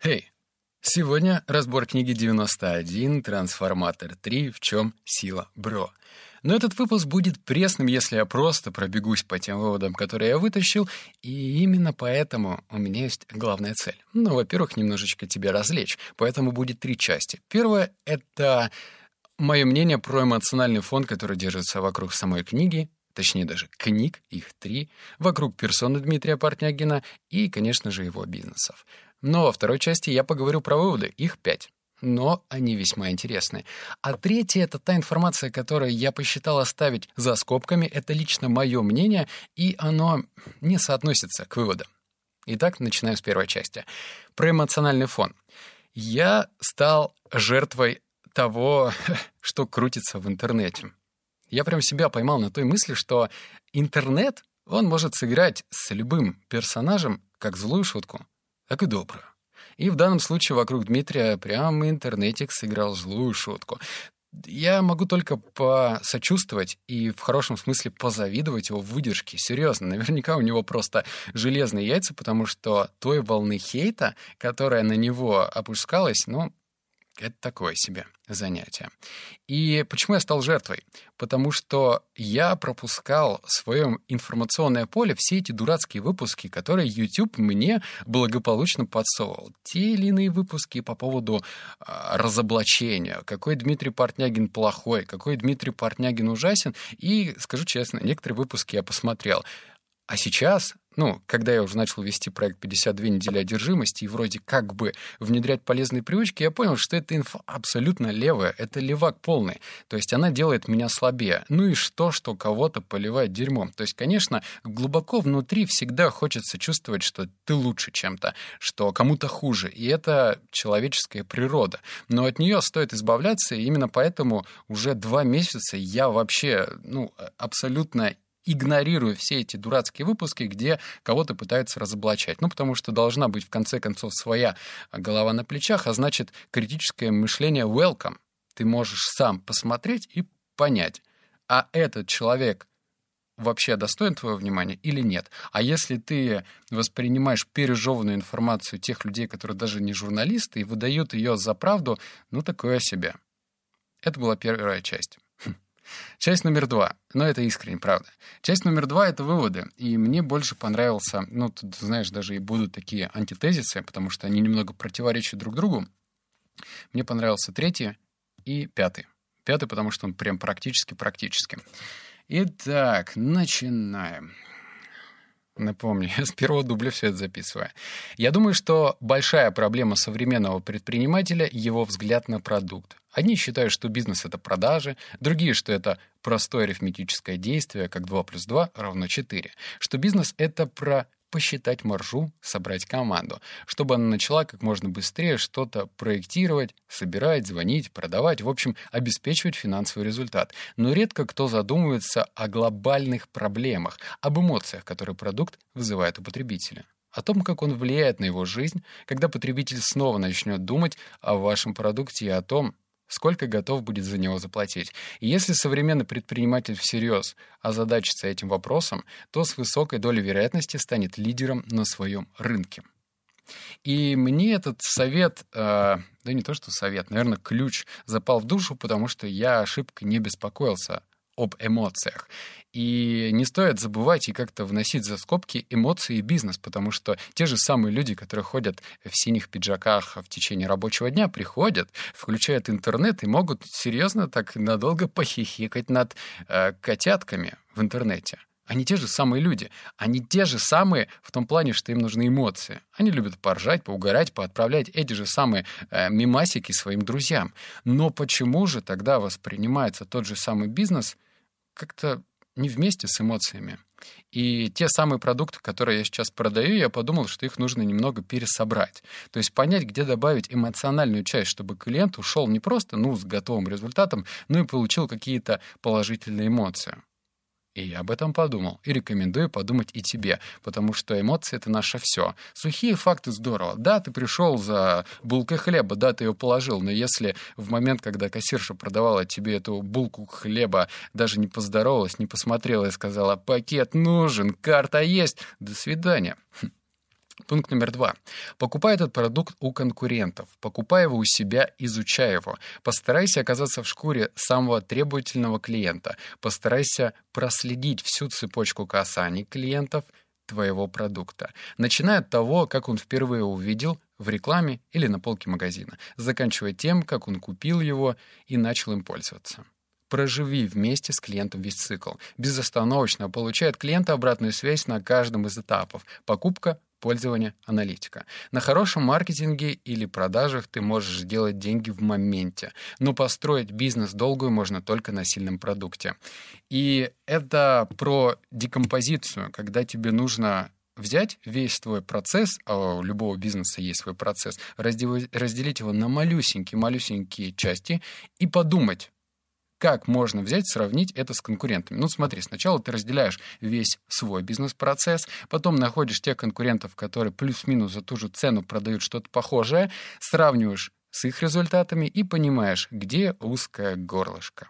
Хей! Сегодня разбор книги 91 «Трансформатор 3. В чем сила, бро?». Но этот выпуск будет пресным, если я просто пробегусь по тем выводам, которые я вытащил, и именно поэтому у меня есть главная цель. Ну, во-первых, немножечко тебя развлечь, поэтому будет три части. Первое — это мое мнение про эмоциональный фон, который держится вокруг самой книги, точнее даже книг, их три, вокруг персоны Дмитрия Портнягина и, конечно же, его бизнесов. Но во второй части я поговорю про выводы, их пять. Но они весьма интересны. А третье — это та информация, которую я посчитал оставить за скобками. Это лично мое мнение, и оно не соотносится к выводам. Итак, начинаем с первой части. Про эмоциональный фон. Я стал жертвой того, что крутится в интернете. Я прям себя поймал на той мысли, что интернет, он может сыграть с любым персонажем как злую шутку, так и добрую. И в данном случае вокруг Дмитрия прямо интернетик сыграл злую шутку. Я могу только посочувствовать и в хорошем смысле позавидовать его выдержке. Серьезно, наверняка у него просто железные яйца, потому что той волны хейта, которая на него опускалась, ну, это такое себе занятие. И почему я стал жертвой? Потому что я пропускал в своем информационное поле все эти дурацкие выпуски, которые YouTube мне благополучно подсовывал. Те или иные выпуски по поводу э, разоблачения, какой Дмитрий Портнягин плохой, какой Дмитрий Портнягин ужасен. И, скажу честно, некоторые выпуски я посмотрел. А сейчас ну, когда я уже начал вести проект «52 недели одержимости» и вроде как бы внедрять полезные привычки, я понял, что эта инфа абсолютно левая, это левак полный. То есть она делает меня слабее. Ну и что, что кого-то поливает дерьмом? То есть, конечно, глубоко внутри всегда хочется чувствовать, что ты лучше чем-то, что кому-то хуже. И это человеческая природа. Но от нее стоит избавляться, и именно поэтому уже два месяца я вообще, ну, абсолютно игнорирую все эти дурацкие выпуски, где кого-то пытаются разоблачать. Ну, потому что должна быть, в конце концов, своя голова на плечах, а значит, критическое мышление welcome. Ты можешь сам посмотреть и понять, а этот человек вообще достоин твоего внимания или нет. А если ты воспринимаешь пережеванную информацию тех людей, которые даже не журналисты, и выдают ее за правду, ну, такое себе. Это была первая часть. Часть номер два. Но это искренне, правда. Часть номер два — это выводы. И мне больше понравился... Ну, тут, знаешь, даже и будут такие антитезисы, потому что они немного противоречат друг другу. Мне понравился третий и пятый. Пятый, потому что он прям практически-практически. Итак, начинаем. Напомню, я с первого дубля все это записываю. Я думаю, что большая проблема современного предпринимателя — его взгляд на продукт. Одни считают, что бизнес — это продажи, другие, что это простое арифметическое действие, как 2 плюс 2 равно 4, что бизнес — это про посчитать маржу, собрать команду, чтобы она начала как можно быстрее что-то проектировать, собирать, звонить, продавать, в общем, обеспечивать финансовый результат. Но редко кто задумывается о глобальных проблемах, об эмоциях, которые продукт вызывает у потребителя о том, как он влияет на его жизнь, когда потребитель снова начнет думать о вашем продукте и о том, сколько готов будет за него заплатить. И если современный предприниматель всерьез озадачится этим вопросом, то с высокой долей вероятности станет лидером на своем рынке. И мне этот совет, э, да не то что совет, наверное, ключ запал в душу, потому что я ошибкой не беспокоился об эмоциях. И не стоит забывать и как-то вносить за скобки эмоции и бизнес, потому что те же самые люди, которые ходят в синих пиджаках в течение рабочего дня, приходят, включают интернет и могут серьезно так надолго похихикать над э, котятками в интернете. Они те же самые люди. Они те же самые в том плане, что им нужны эмоции. Они любят поржать, поугарать, поотправлять эти же самые э, мимасики своим друзьям. Но почему же тогда воспринимается тот же самый бизнес как-то не вместе с эмоциями. И те самые продукты, которые я сейчас продаю, я подумал, что их нужно немного пересобрать. То есть понять, где добавить эмоциональную часть, чтобы клиент ушел не просто ну, с готовым результатом, но и получил какие-то положительные эмоции. И я об этом подумал. И рекомендую подумать и тебе, потому что эмоции — это наше все. Сухие факты здорово. Да, ты пришел за булкой хлеба, да, ты ее положил, но если в момент, когда кассирша продавала тебе эту булку хлеба, даже не поздоровалась, не посмотрела и сказала «пакет нужен, карта есть, до свидания». Пункт номер два. Покупай этот продукт у конкурентов. Покупай его у себя, изучай его. Постарайся оказаться в шкуре самого требовательного клиента. Постарайся проследить всю цепочку касаний клиентов твоего продукта. Начиная от того, как он впервые увидел в рекламе или на полке магазина, заканчивая тем, как он купил его и начал им пользоваться. Проживи вместе с клиентом весь цикл. Безостановочно получай от клиента обратную связь на каждом из этапов. Покупка, пользование, аналитика. На хорошем маркетинге или продажах ты можешь сделать деньги в моменте, но построить бизнес долгую можно только на сильном продукте. И это про декомпозицию, когда тебе нужно взять весь твой процесс, а у любого бизнеса есть свой процесс, разделить его на малюсенькие-малюсенькие части и подумать, как можно взять, сравнить это с конкурентами? Ну, смотри, сначала ты разделяешь весь свой бизнес-процесс, потом находишь тех конкурентов, которые плюс-минус за ту же цену продают что-то похожее, сравниваешь с их результатами и понимаешь, где узкое горлышко.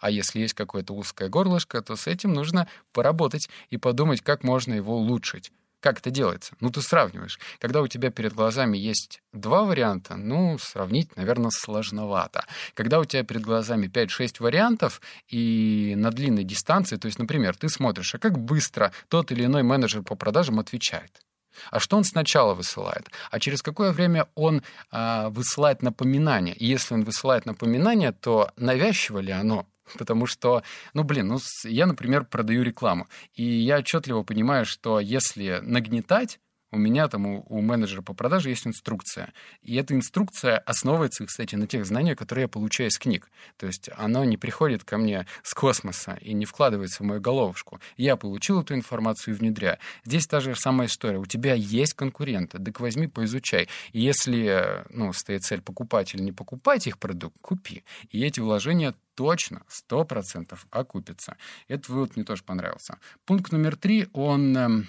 А если есть какое-то узкое горлышко, то с этим нужно поработать и подумать, как можно его улучшить. Как это делается? Ну, ты сравниваешь. Когда у тебя перед глазами есть два варианта, ну, сравнить, наверное, сложновато. Когда у тебя перед глазами 5-6 вариантов и на длинной дистанции, то есть, например, ты смотришь, а как быстро тот или иной менеджер по продажам отвечает. А что он сначала высылает? А через какое время он а, высылает напоминание? И если он высылает напоминание, то навязчиво ли оно? Потому что, ну, блин, ну, я, например, продаю рекламу. И я отчетливо понимаю, что если нагнетать, у меня там у, у менеджера по продаже есть инструкция. И эта инструкция основывается, кстати, на тех знаниях, которые я получаю из книг. То есть она не приходит ко мне с космоса и не вкладывается в мою головушку. Я получил эту информацию и внедряю. Здесь та же самая история. У тебя есть конкуренты, так возьми, поизучай. И если ну, стоит цель покупать или не покупать их продукт, купи. И эти вложения точно, сто процентов окупятся. Этот вывод мне тоже понравился. Пункт номер три, он...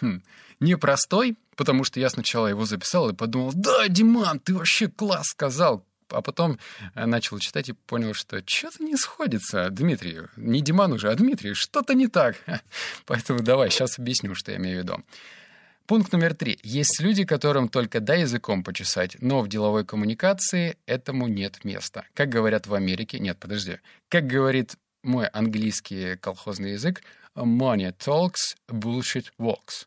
Хм, непростой, потому что я сначала его записал и подумал, да, Диман, ты вообще класс сказал, а потом э, начал читать и понял, что что-то не сходится Дмитрию. Не Диман уже, а Дмитрий, что-то не так. Поэтому давай, сейчас объясню, что я имею в виду. Пункт номер три. Есть люди, которым только дай языком почесать, но в деловой коммуникации этому нет места. Как говорят в Америке... Нет, подожди. Как говорит мой английский колхозный язык, money talks, bullshit walks.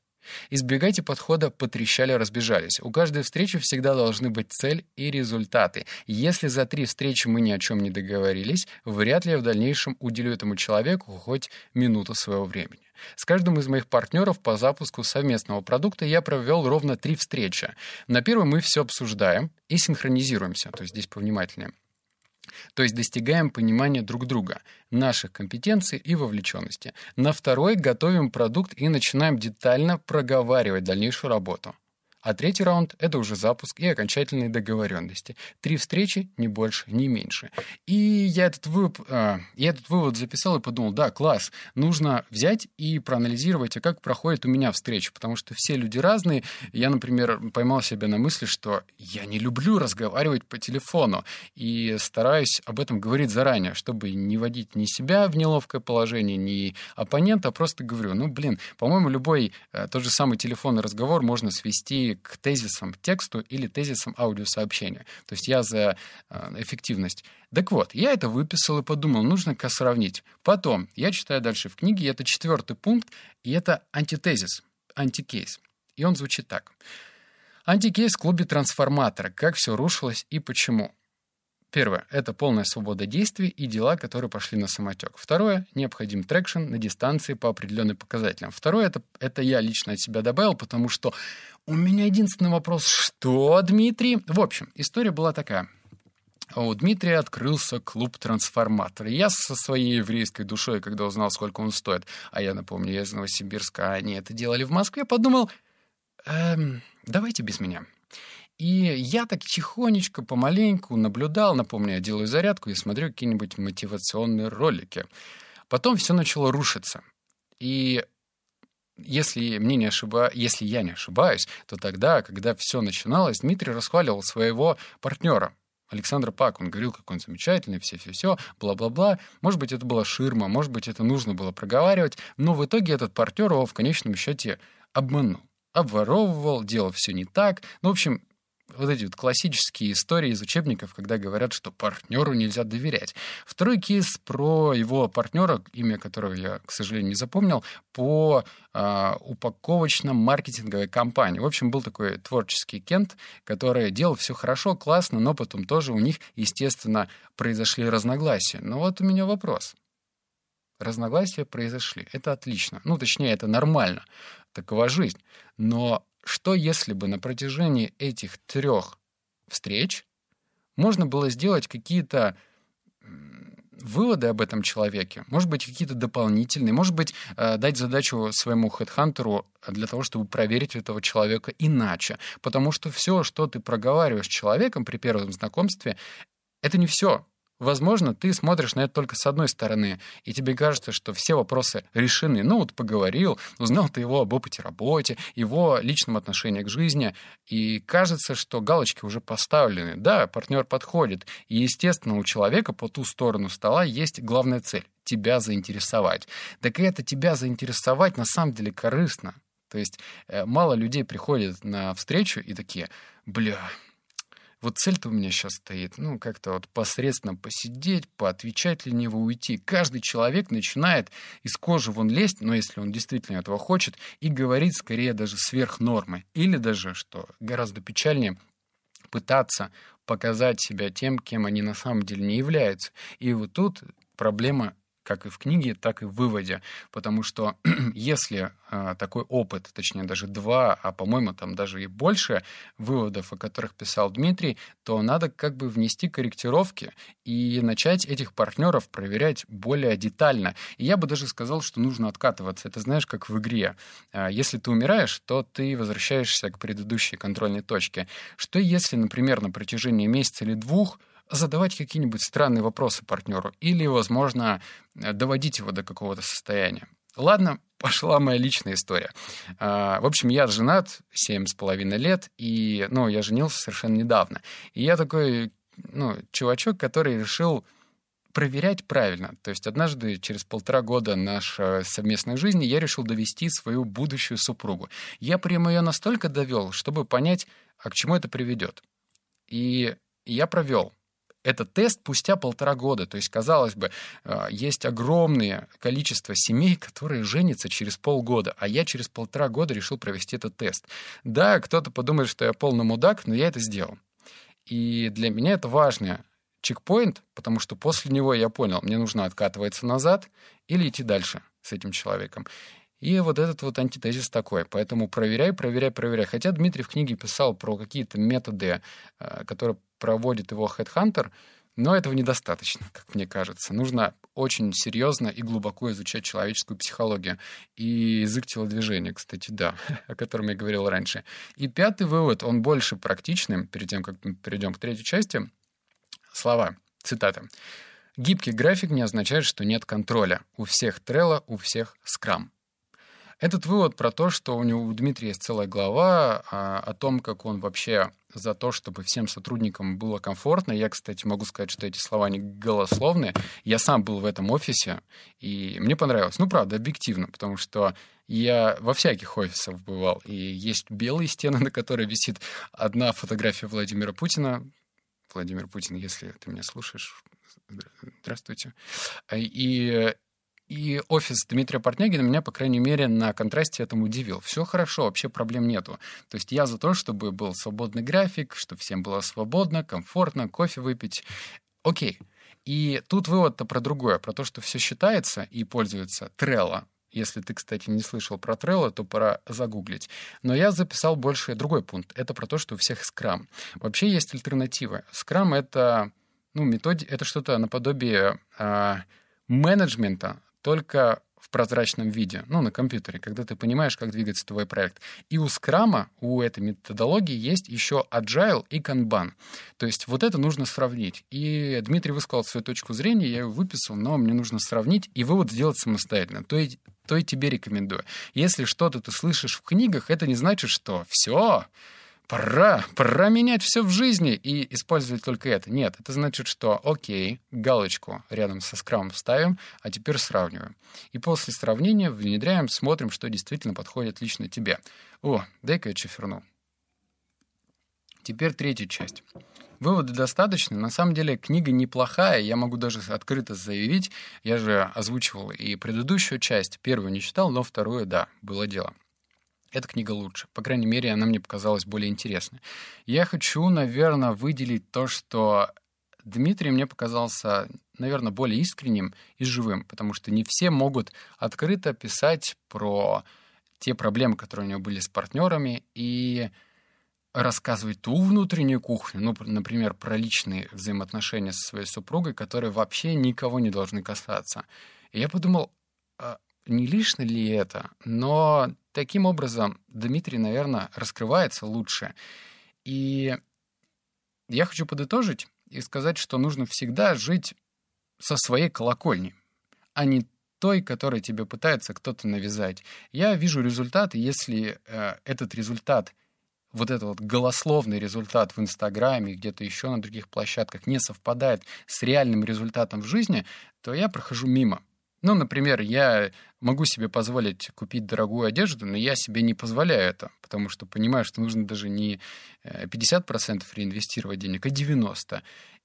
Избегайте подхода «потрещали, разбежались». У каждой встречи всегда должны быть цель и результаты. Если за три встречи мы ни о чем не договорились, вряд ли я в дальнейшем уделю этому человеку хоть минуту своего времени. С каждым из моих партнеров по запуску совместного продукта я провел ровно три встречи. На первой мы все обсуждаем и синхронизируемся, то есть здесь повнимательнее. То есть достигаем понимания друг друга, наших компетенций и вовлеченности. На второй готовим продукт и начинаем детально проговаривать дальнейшую работу. А третий раунд — это уже запуск и окончательные договоренности. Три встречи, ни больше, ни меньше. И я этот, вывод, э, я этот вывод записал и подумал, да, класс, нужно взять и проанализировать, а как проходит у меня встреча, потому что все люди разные. Я, например, поймал себя на мысли, что я не люблю разговаривать по телефону и стараюсь об этом говорить заранее, чтобы не вводить ни себя в неловкое положение, ни оппонента, а просто говорю, ну, блин, по-моему, любой э, тот же самый телефонный разговор можно свести к тезисам тексту или тезисам аудиосообщения. То есть я за э, эффективность. Так вот, я это выписал и подумал, нужно-ка сравнить. Потом, я читаю дальше в книге, это четвертый пункт, и это антитезис, антикейс. И он звучит так. Антикейс в клубе трансформатора. Как все рушилось и почему. Первое — это полная свобода действий и дела, которые пошли на самотек. Второе — необходим traction на дистанции по определенным показателям. Второе это, — это я лично от себя добавил, потому что у меня единственный вопрос — что, Дмитрий? В общем, история была такая. У Дмитрия открылся клуб «Трансформатор». Я со своей еврейской душой, когда узнал, сколько он стоит, а я напомню, я из Новосибирска, а они это делали в Москве, подумал, эм, давайте без меня. И я так тихонечко, помаленьку наблюдал, напомню, я делаю зарядку и смотрю какие-нибудь мотивационные ролики. Потом все начало рушиться. И если, мне не ошиба... если я не ошибаюсь, то тогда, когда все начиналось, Дмитрий расхваливал своего партнера, Александра Пак, он говорил, как он замечательный, все-все-все, бла-бла-бла. Может быть, это была ширма, может быть, это нужно было проговаривать, но в итоге этот партнер его в конечном счете обманул. обворовывал, делал все не так. Ну, в общем, вот эти вот классические истории из учебников, когда говорят, что партнеру нельзя доверять. Второй кейс про его партнера, имя которого я, к сожалению, не запомнил, по э, упаковочно-маркетинговой компании. В общем, был такой творческий Кент, который делал все хорошо, классно, но потом тоже у них, естественно, произошли разногласия. Но вот у меня вопрос. Разногласия произошли. Это отлично. Ну, точнее, это нормально. Такова жизнь. Но что если бы на протяжении этих трех встреч можно было сделать какие-то выводы об этом человеке, может быть, какие-то дополнительные, может быть, э, дать задачу своему хедхантеру для того, чтобы проверить этого человека иначе. Потому что все, что ты проговариваешь с человеком при первом знакомстве, это не все. Возможно, ты смотришь на это только с одной стороны, и тебе кажется, что все вопросы решены. Ну вот поговорил, узнал ты его об опыте работе, его личном отношении к жизни, и кажется, что галочки уже поставлены. Да, партнер подходит, и, естественно, у человека по ту сторону стола есть главная цель — тебя заинтересовать. Так и это тебя заинтересовать на самом деле корыстно. То есть э, мало людей приходят на встречу и такие, бля, вот цель-то у меня сейчас стоит, ну, как-то вот посредственно посидеть, поотвечать лениво уйти. Каждый человек начинает из кожи вон лезть, но если он действительно этого хочет, и говорить скорее даже сверх нормы. Или даже, что гораздо печальнее, пытаться показать себя тем, кем они на самом деле не являются. И вот тут проблема как и в книге, так и в выводе. Потому что если э, такой опыт, точнее даже два, а по-моему там даже и больше выводов, о которых писал Дмитрий, то надо как бы внести корректировки и начать этих партнеров проверять более детально. И я бы даже сказал, что нужно откатываться. Это знаешь, как в игре. Э, если ты умираешь, то ты возвращаешься к предыдущей контрольной точке. Что если, например, на протяжении месяца или двух задавать какие-нибудь странные вопросы партнеру или, возможно, доводить его до какого-то состояния. Ладно, пошла моя личная история. А, в общем, я женат семь с половиной лет, и, ну, я женился совершенно недавно. И я такой, ну, чувачок, который решил проверять правильно. То есть однажды, через полтора года нашей совместной жизни, я решил довести свою будущую супругу. Я прямо ее настолько довел, чтобы понять, а к чему это приведет. И я провел этот тест спустя полтора года. То есть, казалось бы, э, есть огромное количество семей, которые женятся через полгода, а я через полтора года решил провести этот тест. Да, кто-то подумает, что я полный мудак, но я это сделал. И для меня это важный чекпоинт, потому что после него я понял, мне нужно откатываться назад или идти дальше с этим человеком. И вот этот вот антитезис такой. Поэтому проверяй, проверяй, проверяй. Хотя Дмитрий в книге писал про какие-то методы, э, которые проводит его Headhunter, но этого недостаточно, как мне кажется. Нужно очень серьезно и глубоко изучать человеческую психологию. И язык телодвижения, кстати, да, о котором я говорил раньше. И пятый вывод, он больше практичный, перед тем, как мы перейдем к третьей части. Слова, цитата. Гибкий график не означает, что нет контроля. У всех Trello, у всех Scrum. Этот вывод про то, что у него у Дмитрия есть целая глава а, о том, как он вообще за то, чтобы всем сотрудникам было комфортно. Я, кстати, могу сказать, что эти слова не голословные. Я сам был в этом офисе, и мне понравилось. Ну, правда, объективно, потому что я во всяких офисах бывал, и есть белые стены, на которой висит одна фотография Владимира Путина. Владимир Путин, если ты меня слушаешь, здравствуйте. И и офис Дмитрия Портнягина меня, по крайней мере, на контрасте этому удивил. Все хорошо, вообще проблем нету. То есть я за то, чтобы был свободный график, чтобы всем было свободно, комфортно, кофе выпить. Окей. И тут вывод-то про другое, про то, что все считается и пользуется Trello. Если ты, кстати, не слышал про Trello, то пора загуглить. Но я записал больше другой пункт. Это про то, что у всех Scrum. Вообще есть альтернативы. Scrum — это, ну, методи... это что-то наподобие э, менеджмента, только в прозрачном виде, ну, на компьютере, когда ты понимаешь, как двигается твой проект. И у скрама, у этой методологии есть еще agile и kanban. То есть вот это нужно сравнить. И Дмитрий высказал свою точку зрения, я ее выписал, но мне нужно сравнить и вывод сделать самостоятельно. То и, то и тебе рекомендую. Если что-то ты слышишь в книгах, это не значит, что все, пора, пора менять все в жизни и использовать только это. Нет, это значит, что окей, галочку рядом со скрамом ставим, а теперь сравниваем. И после сравнения внедряем, смотрим, что действительно подходит лично тебе. О, дай-ка я чиферну. Теперь третья часть. Выводы достаточны. На самом деле книга неплохая, я могу даже открыто заявить. Я же озвучивал и предыдущую часть. Первую не читал, но вторую, да, было дело эта книга лучше. По крайней мере, она мне показалась более интересной. Я хочу, наверное, выделить то, что Дмитрий мне показался, наверное, более искренним и живым, потому что не все могут открыто писать про те проблемы, которые у него были с партнерами, и рассказывать ту внутреннюю кухню, ну, например, про личные взаимоотношения со своей супругой, которые вообще никого не должны касаться. И я подумал, а не лишно ли это, но таким образом Дмитрий, наверное, раскрывается лучше. И я хочу подытожить и сказать, что нужно всегда жить со своей колокольни, а не той, которой тебе пытается кто-то навязать. Я вижу результат, и если э, этот результат, вот этот вот голословный результат в Инстаграме, где-то еще на других площадках не совпадает с реальным результатом в жизни, то я прохожу мимо. Ну, например, я могу себе позволить купить дорогую одежду, но я себе не позволяю это, потому что понимаю, что нужно даже не 50% э, реинвестировать денег, а 90%.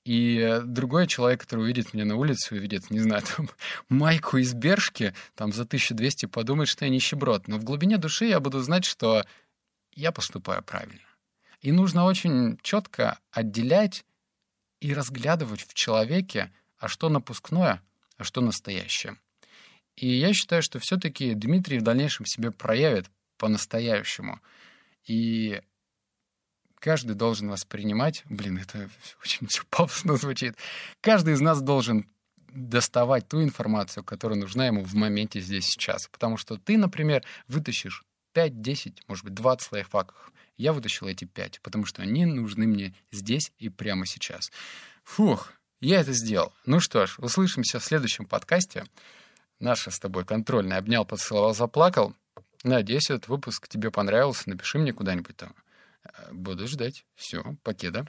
И другой человек, который увидит меня на улице, увидит, не знаю, там, майку из Бершки, там, за 1200, подумает, что я нищеброд. Но в глубине души я буду знать, что я поступаю правильно. И нужно очень четко отделять и разглядывать в человеке, а что напускное, а что настоящее. И я считаю, что все-таки Дмитрий в дальнейшем себя проявит по-настоящему. И каждый должен воспринимать... Блин, это очень все пафосно звучит. Каждый из нас должен доставать ту информацию, которая нужна ему в моменте здесь сейчас. Потому что ты, например, вытащишь 5, 10, может быть, 20 лайфхаков. Я вытащил эти 5, потому что они нужны мне здесь и прямо сейчас. Фух, я это сделал. Ну что ж, услышимся в следующем подкасте наша с тобой контрольная. Обнял, поцеловал, заплакал. Надеюсь, этот выпуск тебе понравился. Напиши мне куда-нибудь там. Буду ждать. Все, покеда.